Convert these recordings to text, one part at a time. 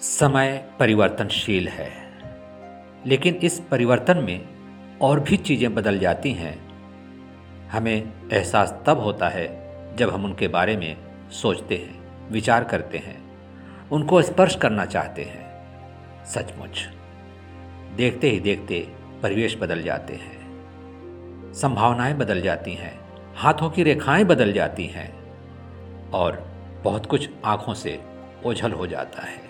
समय परिवर्तनशील है। लेकिन इस परिवर्तन में और भी चीज़ें बदल जाती हैं। हमें एहसास तब होता है जब हम उनके बारे में सोचते हैं, विचार करते हैं, उनको स्पर्श करना चाहते हैं। सचमुच, देखते ही देखते परिवेश बदल जाते हैं। संभावनाएँ बदल जाती हैं, हाथों की रेखाएँ बदल जाती हैं और बहुत कुछ आँखों से ओझल हो जाता है।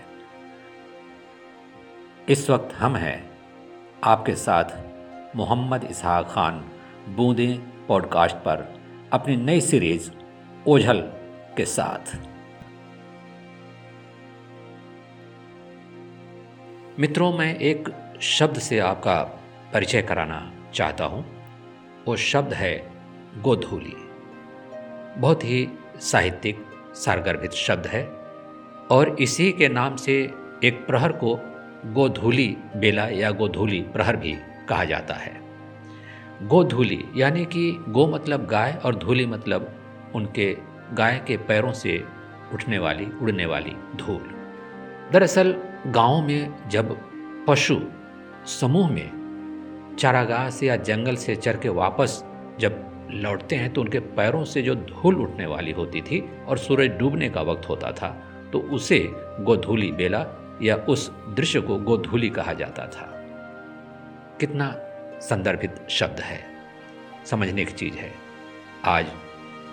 इस वक्त हम हैं आपके साथ मोहम्मद इसहाक खान बूंदे पॉडकास्ट पर अपनी नई सीरीज़ ओझल के साथ। मित्रों, मैं एक शब्द से आपका परिचय कराना चाहता हूँ। वो शब्द है गोधूली। बहुत ही साहित्यिक, सारगर्भित शब्द है और इसी के नाम से एक प्रहर को गोधूली बेला या गोधूली प्रहर भी कहा जाता है। गोधूली यानी कि गो मतलब गाय और धूली मतलब उनके गाय के पैरों से उठने वाली, उड़ने वाली धूल। दरअसल गाँव में जब पशु समूह में चारागाह से या जंगल से चर के वापस जब लौटते हैं तो उनके पैरों से जो धूल उठने वाली होती थी और सूरज डूबने का वक्त होता था तो उसे गोधूली बेला या उस दृश्य को गोधूली कहा जाता था। कितना संदर्भित शब्द है। समझने की चीज़ है। आज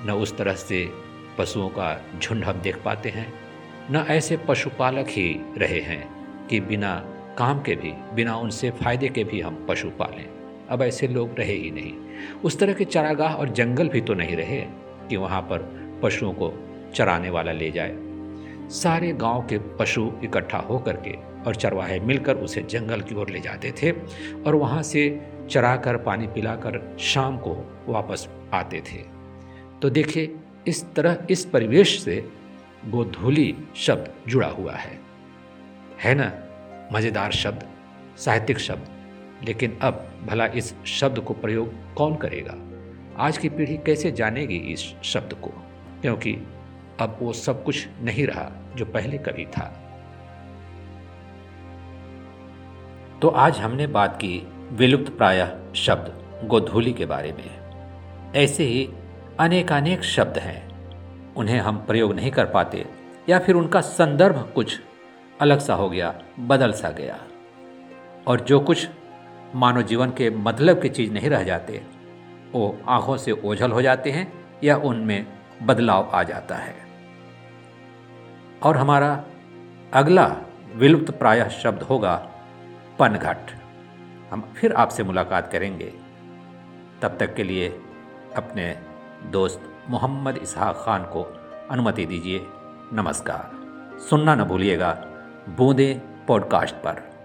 न उस तरह से पशुओं का झुंड हम देख पाते हैं, न ऐसे पशुपालक ही रहे हैं कि बिना काम के भी, बिना उनसे फ़ायदे के भी हम पशु पालें। अब ऐसे लोग रहे ही नहीं। उस तरह के चरागाह और जंगल भी तो नहीं रहे कि वहाँ पर पशुओं को चराने वाला ले जाए। सारे गाँव के पशु इकट्ठा होकर के और चरवाहे मिलकर उसे जंगल की ओर ले जाते थे और वहाँ से चराकर पानी पिलाकर शाम को वापस आते थे। तो देखिए, इस तरह, इस परिवेश से गोधूली शब्द जुड़ा हुआ है। है ना? मज़ेदार शब्द, साहित्यिक शब्द। लेकिन अब भला इस शब्द को प्रयोग कौन करेगा? आज की पीढ़ी कैसे जानेगी इस शब्द को? क्योंकि अब वो सब कुछ नहीं रहा जो पहले कभी था। तो आज हमने बात की विलुप्त प्राय शब्द गोधूली के बारे में। ऐसे ही अनेकानेक शब्द हैं। उन्हें हम प्रयोग नहीं कर पाते या फिर उनका संदर्भ कुछ अलग सा हो गया, बदल सा गया। और जो कुछ मानव जीवन के मतलब की चीज़ नहीं रह जाते, वो आँखों से ओझल हो जाते हैं या उनमें बदलाव आ जाता है। और हमारा अगला विलुप्त प्रायः शब्द होगा पनघट। हम फिर आपसे मुलाकात करेंगे। तब तक के लिए अपने दोस्त मोहम्मद इसहा खान को अनुमति दीजिए। नमस्कार। सुनना न भूलिएगा, बूंदे पॉडकास्ट पर।